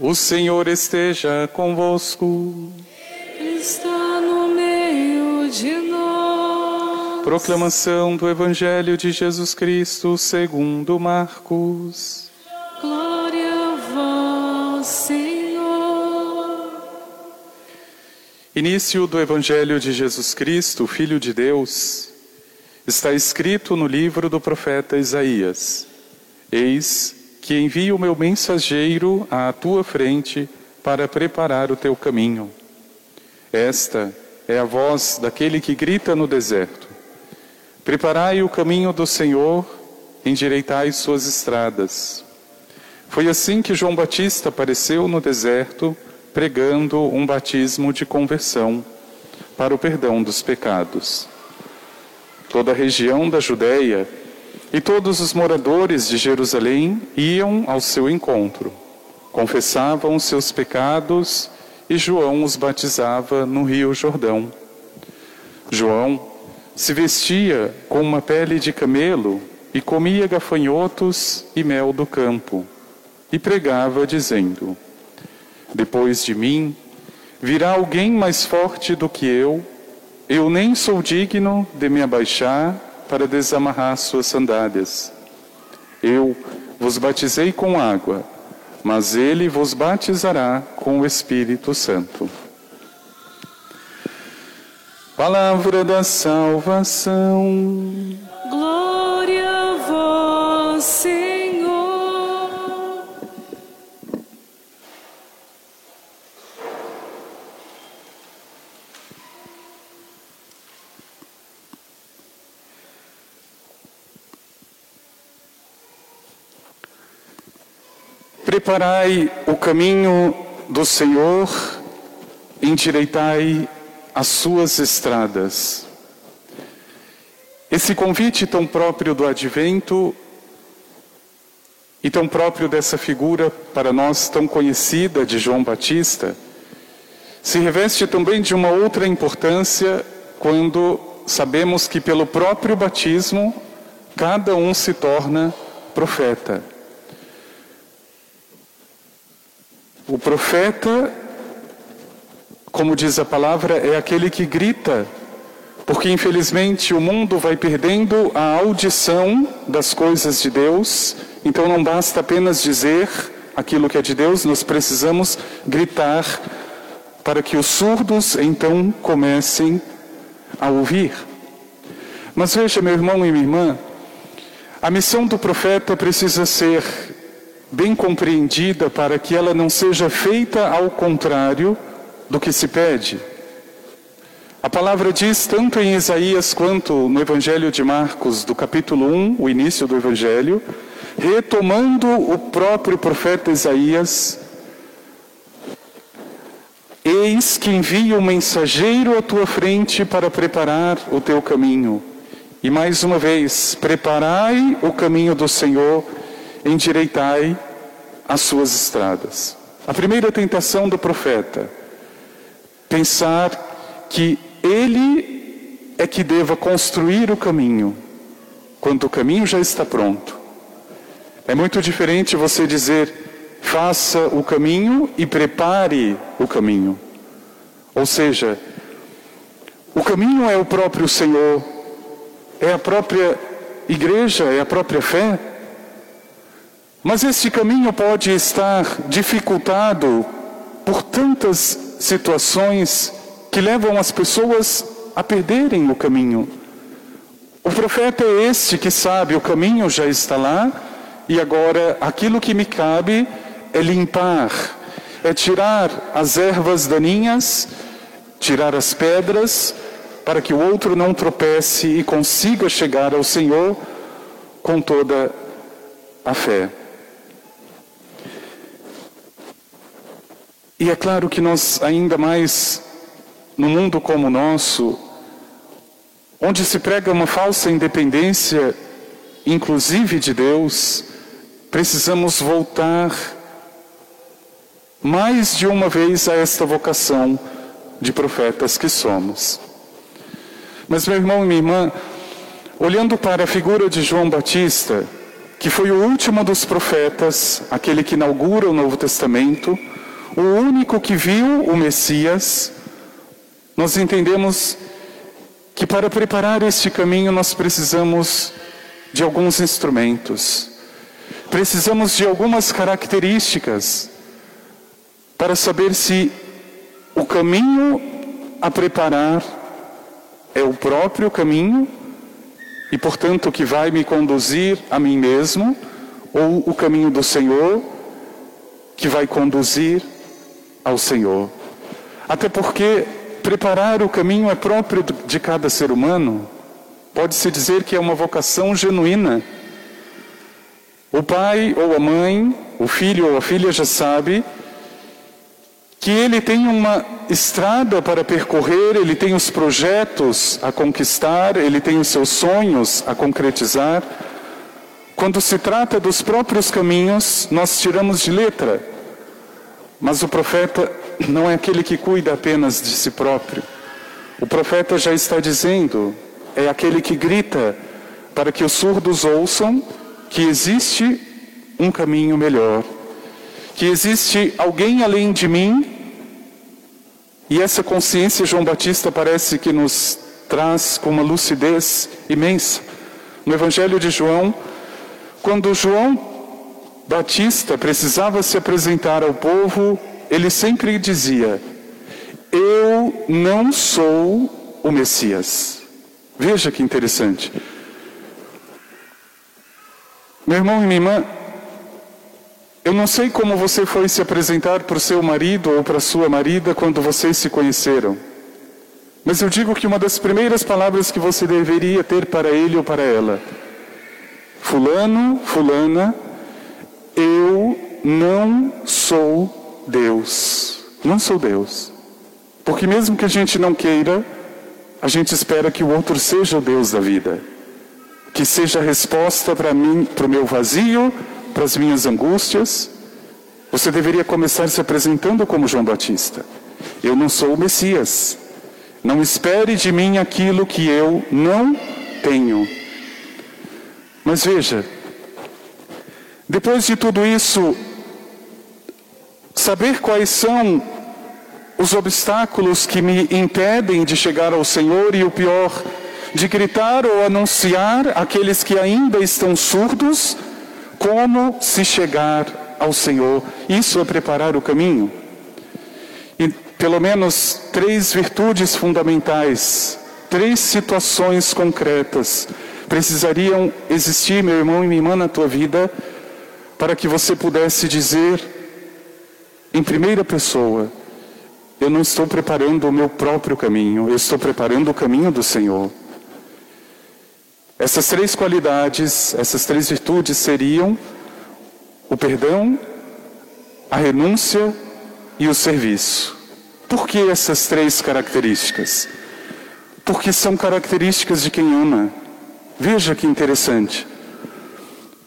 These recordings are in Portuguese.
O Senhor esteja convosco. Está no meio de nós. Proclamação do Evangelho de Jesus Cristo segundo Marcos. Glória a vós, Senhor. Início do Evangelho de Jesus Cristo, Filho de Deus, está escrito no livro do profeta Isaías: Eis que envio o meu mensageiro à tua frente para preparar o teu caminho. Esta é a voz daquele que grita no deserto: Preparai o caminho do Senhor, endireitai suas estradas. Foi assim que João Batista apareceu no deserto, pregando um batismo de conversão para o perdão dos pecados. Toda a região da Judéia e todos os moradores de Jerusalém iam ao seu encontro, confessavam os seus pecados e João os batizava no Rio Jordão. João se vestia com uma pele de camelo e comia gafanhotos e mel do campo, e pregava, dizendo: Depois de mim virá alguém mais forte do que eu, eu nem sou digno de me abaixar para desamarrar suas sandálias. Eu vos batizei com água, mas ele vos batizará com o Espírito Santo. Palavra da salvação. Glória a Senhor. Preparai o caminho do Senhor, endireitai as suas estradas. Esse convite tão próprio do advento e tão próprio dessa figura para nós tão conhecida de João Batista, se reveste também de uma outra importância quando sabemos que pelo próprio batismo cada um se torna profeta. O profeta, como diz a palavra, é aquele que grita, porque infelizmente o mundo vai perdendo a audição das coisas de Deus, então não basta apenas dizer aquilo que é de Deus, nós precisamos gritar para que os surdos então comecem a ouvir. Mas veja, meu irmão e minha irmã, a missão do profeta precisa ser bem compreendida para que ela não seja feita ao contrário do que se pede. A palavra diz tanto em Isaías quanto no Evangelho de Marcos, do capítulo 1, o início do Evangelho, retomando o próprio profeta Isaías, Eis que envio um mensageiro à tua frente para preparar o teu caminho. E mais uma vez, preparai o caminho do Senhor endireitai as suas estradas. A primeira tentação do profeta, pensar que ele é que deva construir o caminho, quando o caminho já está pronto. É muito diferente você dizer, faça o caminho e prepare o caminho. Ou seja, o caminho é o próprio Senhor, é a própria igreja, é a própria fé. Mas esse caminho pode estar dificultado por tantas situações que levam as pessoas a perderem o caminho. O profeta é este que sabe o caminho já está lá e agora aquilo que me cabe é limpar, é tirar as ervas daninhas, tirar as pedras, para que o outro não tropece e consiga chegar ao Senhor com toda a fé. E é claro que nós, ainda mais no mundo como o nosso, onde se prega uma falsa independência, inclusive de Deus, precisamos voltar mais de uma vez a esta vocação de profetas que somos. Mas, meu irmão e minha irmã, olhando para a figura de João Batista, que foi o último dos profetas, aquele que inaugura o Novo Testamento, o único que viu o Messias, nós entendemos que para preparar este caminho nós precisamos de alguns instrumentos, precisamos de algumas características para saber se o caminho a preparar é o próprio caminho e, portanto, que vai me conduzir a mim mesmo, ou o caminho do Senhor que vai conduzir ao Senhor. Até porque preparar o caminho é próprio de cada ser humano. Pode-se dizer que é uma vocação genuína. O pai ou a mãe, o filho ou a filha já sabe que ele tem uma estrada para percorrer, ele tem os projetos a conquistar, ele tem os seus sonhos a concretizar. Quando se trata dos próprios caminhos, nós tiramos de letra. Mas o profeta não é aquele que cuida apenas de si próprio. O profeta já está dizendo, é aquele que grita para que os surdos ouçam que existe um caminho melhor, que existe alguém além de mim, e essa consciência João Batista parece que nos traz com uma lucidez imensa. No Evangelho de João, quando João Batista precisava se apresentar ao povo, ele sempre dizia: Eu não sou o Messias. Veja que interessante. Meu irmão e minha irmã, eu não sei como você foi se apresentar para o seu marido ou para sua marida quando vocês se conheceram. Mas eu digo que uma das primeiras palavras que você deveria ter para ele ou para ela: Fulano, Fulana, eu não sou Deus. Não sou Deus. Porque mesmo que a gente não queira, a gente espera que o outro seja o Deus da vida. Que seja a resposta para mim, para o meu vazio, para as minhas angústias. Você deveria começar se apresentando como João Batista. Eu não sou o Messias. Não espere de mim aquilo que eu não tenho. Mas veja, depois de tudo isso, saber quais são os obstáculos que me impedem de chegar ao Senhor e o pior, de gritar ou anunciar àqueles que ainda estão surdos como se chegar ao Senhor. Isso é preparar o caminho. E pelo menos três virtudes fundamentais, três situações concretas precisariam existir, meu irmão e minha irmã, na tua vida para que você pudesse dizer em primeira pessoa: Eu não estou preparando o meu próprio caminho, eu estou preparando o caminho do Senhor. Essas três qualidades, essas três virtudes seriam o perdão, a renúncia e o serviço. Por que essas três características? Porque são características de quem ama. Veja que interessante.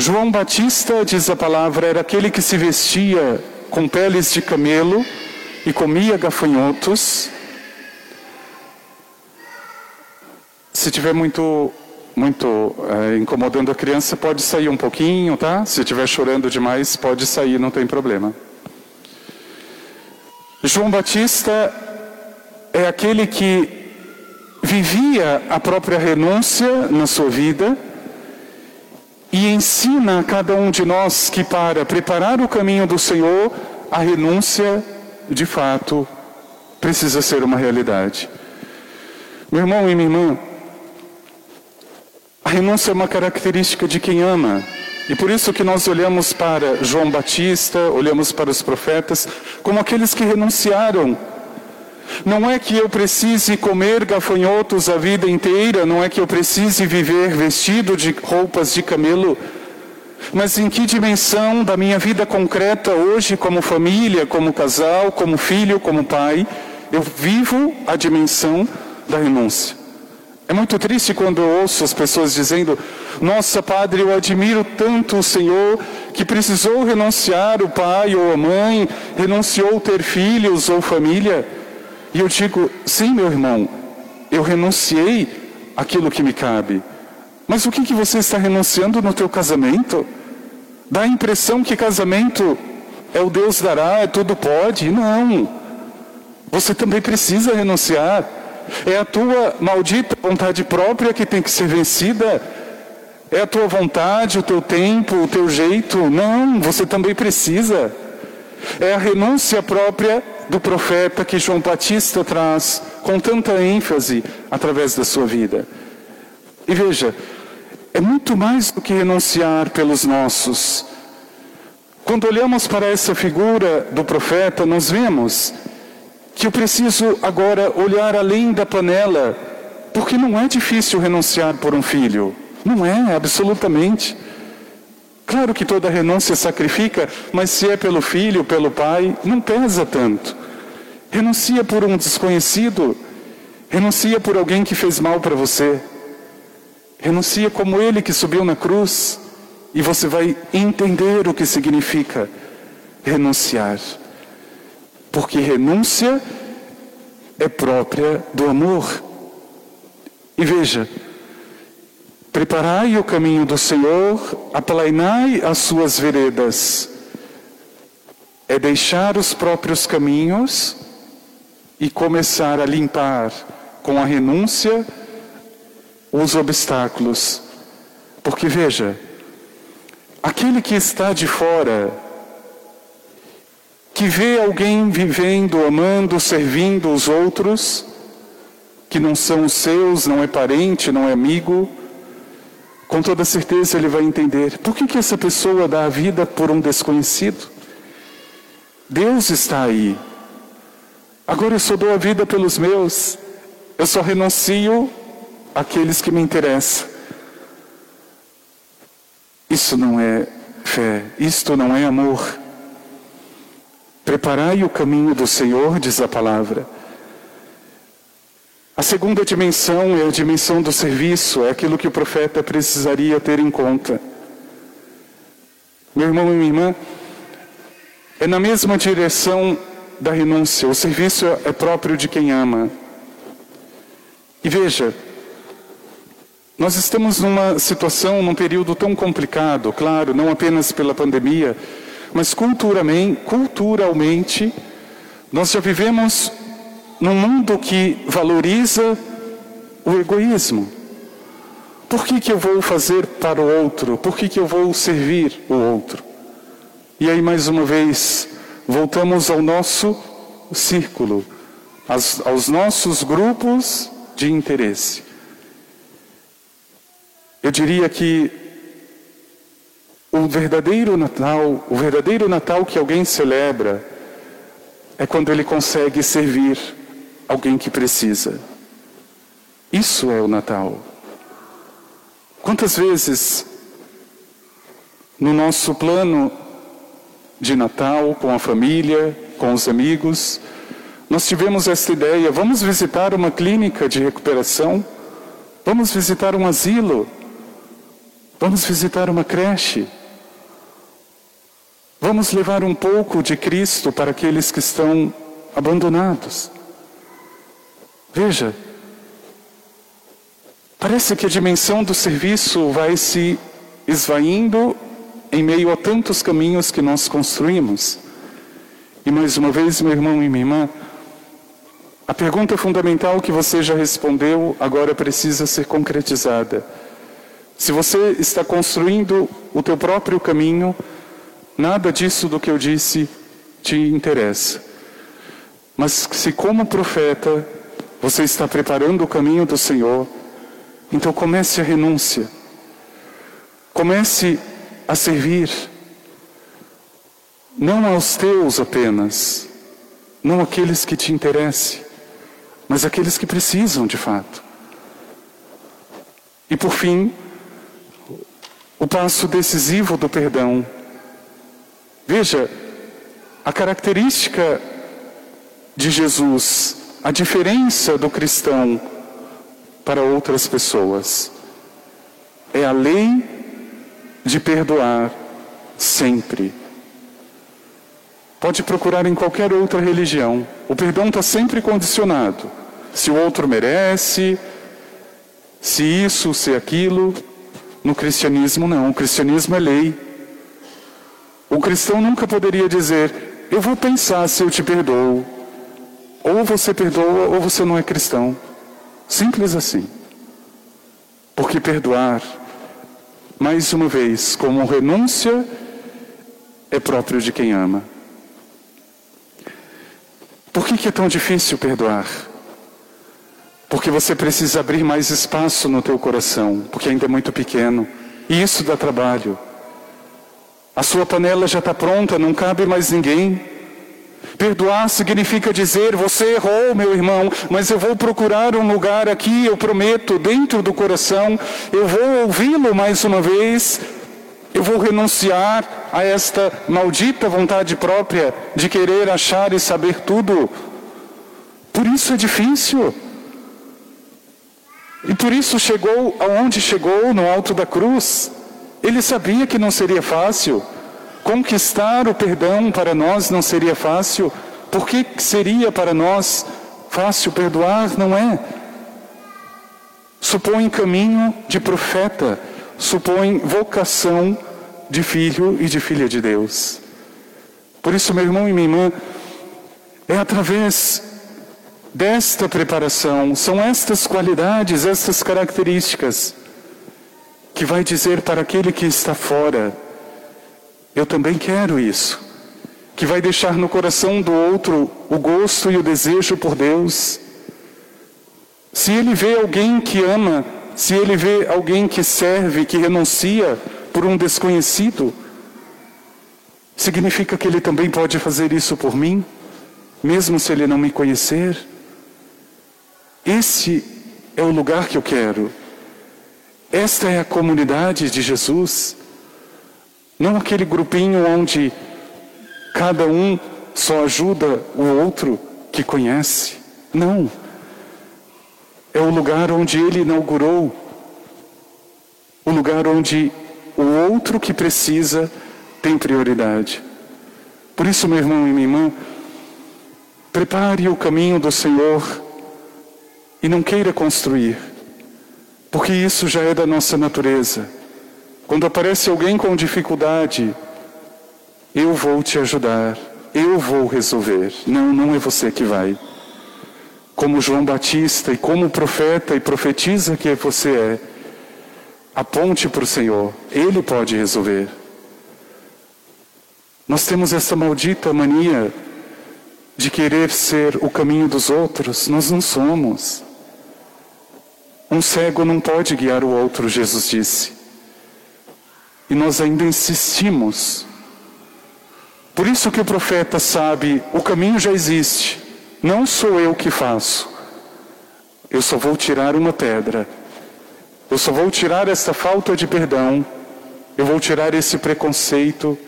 João Batista, diz a palavra, era aquele que se vestia com peles de camelo e comia gafanhotos. Se tiver muito muito é, incomodando a criança, pode sair um pouquinho, tá? Se estiver chorando demais, pode sair, não tem problema. João Batista é aquele que vivia a própria renúncia na sua vida e ensina a cada um de nós que para preparar o caminho do Senhor, a renúncia, de fato, precisa ser uma realidade. Meu irmão e minha irmã, a renúncia é uma característica de quem ama. E por isso que nós olhamos para João Batista, olhamos para os profetas, como aqueles que renunciaram não é que eu precise comer gafanhotos a vida inteira, não é que eu precise viver vestido de roupas de camelo, mas em que dimensão da minha vida concreta hoje, como família, como casal, como filho, como pai, eu vivo a dimensão da renúncia. É muito triste quando eu ouço as pessoas dizendo: Nossa, Padre, eu admiro tanto o Senhor que precisou renunciar o pai ou a mãe, renunciou ter filhos ou família. E eu digo: sim, meu irmão, eu renunciei aquilo que me cabe. Mas o que, que você está renunciando no teu casamento? Dá a impressão que casamento é o Deus dará, é tudo pode. Não. Você também precisa renunciar. É a tua maldita vontade própria que tem que ser vencida. É a tua vontade, o teu tempo, o teu jeito. Não, você também precisa. É a renúncia própria do profeta que João Batista traz com tanta ênfase através da sua vida. E veja, é muito mais do que renunciar pelos nossos. Quando olhamos para essa figura do profeta, nós vemos que eu preciso agora olhar além da panela, porque não é difícil renunciar por um filho. Não é, absolutamente. Claro que toda renúncia sacrifica, mas se é pelo filho, pelo pai, não pesa tanto. Renuncia por um desconhecido, renuncia por alguém que fez mal para você. Renuncia como ele que subiu na cruz, e você vai entender o que significa renunciar. Porque renúncia é própria do amor. E veja, Preparai o caminho do Senhor, aplainai as suas veredas. É deixar os próprios caminhos e começar a limpar com a renúncia os obstáculos. Porque veja, aquele que está de fora, que vê alguém vivendo, amando, servindo os outros, que não são os seus, não é parente, não é amigo, com toda certeza ele vai entender por que, que essa pessoa dá a vida por um desconhecido. Deus está aí. Agora eu só dou a vida pelos meus, eu só renuncio àqueles que me interessam. Isso não é fé, isto não é amor. Preparai o caminho do Senhor, diz a palavra. Segunda dimensão é a dimensão do serviço, é aquilo que o profeta precisaria ter em conta. Meu irmão e minha irmã, é na mesma direção da renúncia, o serviço é próprio de quem ama. E veja, nós estamos numa situação, num período tão complicado, claro, não apenas pela pandemia, mas culturalmente, culturalmente nós já vivemos num mundo que valoriza o egoísmo. Por que, que eu vou fazer para o outro? Por que, que eu vou servir o outro? E aí, mais uma vez, voltamos ao nosso círculo, aos, aos nossos grupos de interesse. Eu diria que o verdadeiro Natal, o verdadeiro Natal que alguém celebra, é quando ele consegue servir alguém que precisa. Isso é o Natal. Quantas vezes no nosso plano de Natal, com a família, com os amigos, nós tivemos esta ideia: vamos visitar uma clínica de recuperação, vamos visitar um asilo, vamos visitar uma creche, vamos levar um pouco de Cristo para aqueles que estão abandonados. Veja, parece que a dimensão do serviço vai se esvaindo em meio a tantos caminhos que nós construímos. E mais uma vez, meu irmão e minha irmã, a pergunta fundamental que você já respondeu agora precisa ser concretizada. Se você está construindo o teu próprio caminho, nada disso do que eu disse te interessa. Mas se como profeta você está preparando o caminho do Senhor. Então comece a renúncia. Comece a servir. Não aos teus apenas, não aqueles que te interessem, mas aqueles que precisam de fato. E por fim, o passo decisivo do perdão. Veja, a característica de Jesus a diferença do cristão para outras pessoas é a lei de perdoar sempre. Pode procurar em qualquer outra religião. O perdão está sempre condicionado. Se o outro merece, se isso, se aquilo. No cristianismo, não. O cristianismo é lei. O cristão nunca poderia dizer: Eu vou pensar se eu te perdoo. Ou você perdoa ou você não é cristão. Simples assim. Porque perdoar, mais uma vez, como renúncia, é próprio de quem ama. Por que, que é tão difícil perdoar? Porque você precisa abrir mais espaço no teu coração, porque ainda é muito pequeno. E isso dá trabalho. A sua panela já está pronta, não cabe mais ninguém. Perdoar significa dizer: Você errou, meu irmão, mas eu vou procurar um lugar aqui, eu prometo, dentro do coração, eu vou ouvi-lo mais uma vez, eu vou renunciar a esta maldita vontade própria de querer achar e saber tudo. Por isso é difícil. E por isso chegou aonde chegou, no alto da cruz. Ele sabia que não seria fácil. Conquistar o perdão para nós não seria fácil. Por que seria para nós fácil perdoar? Não é. Supõe caminho de profeta, supõe vocação de filho e de filha de Deus. Por isso, meu irmão e minha irmã, é através desta preparação, são estas qualidades, estas características, que vai dizer para aquele que está fora: Eu também quero isso. Que vai deixar no coração do outro o gosto e o desejo por Deus. Se ele vê alguém que ama, se ele vê alguém que serve, que renuncia por um desconhecido, significa que ele também pode fazer isso por mim, mesmo se ele não me conhecer. Esse é o lugar que eu quero. Esta é a comunidade de Jesus. Não aquele grupinho onde cada um só ajuda o outro que conhece. Não. É o lugar onde ele inaugurou. O lugar onde o outro que precisa tem prioridade. Por isso, meu irmão e minha irmã, prepare o caminho do Senhor e não queira construir, porque isso já é da nossa natureza. Quando aparece alguém com dificuldade, eu vou te ajudar, eu vou resolver. Não, não é você que vai. Como João Batista e como profeta e profetiza que você é, aponte para o Senhor, Ele pode resolver. Nós temos essa maldita mania de querer ser o caminho dos outros, nós não somos. Um cego não pode guiar o outro, Jesus disse. E nós ainda insistimos. Por isso que o profeta sabe, o caminho já existe. Não sou eu que faço. Eu só vou tirar uma pedra. Eu só vou tirar essa falta de perdão. Eu vou tirar esse preconceito.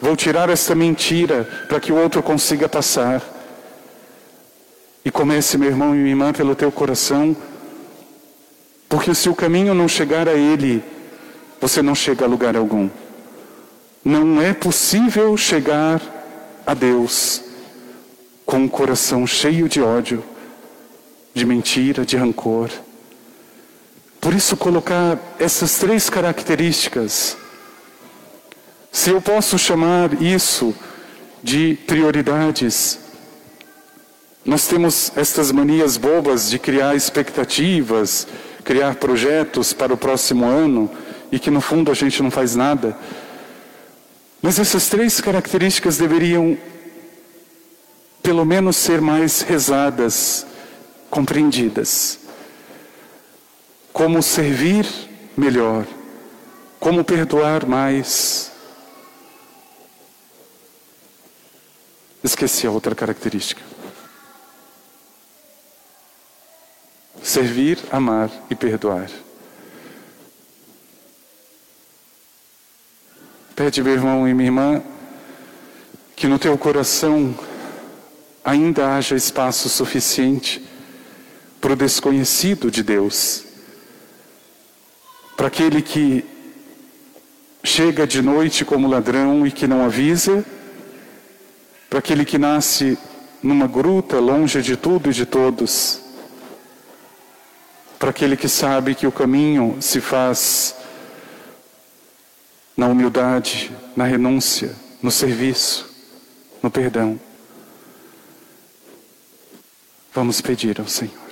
Vou tirar essa mentira para que o outro consiga passar. E comece, meu irmão e minha irmã, pelo teu coração porque se o caminho não chegar a Ele, você não chega a lugar algum. Não é possível chegar a Deus com um coração cheio de ódio, de mentira, de rancor. Por isso, colocar essas três características, se eu posso chamar isso de prioridades, nós temos estas manias bobas de criar expectativas, criar projetos para o próximo ano e que no fundo a gente não faz nada. Mas essas três características deveriam, pelo menos, ser mais rezadas, compreendidas. Como servir melhor, como perdoar mais. Esqueci a outra característica. servir, amar e perdoar. Pede, meu irmão e minha irmã, que no teu coração ainda haja espaço suficiente para o desconhecido de Deus, para aquele que chega de noite como ladrão e que não avisa, para aquele que nasce numa gruta longe de tudo e de todos para aquele que sabe que o caminho se faz na humildade, na renúncia, no serviço, no perdão. Vamos pedir ao Senhor.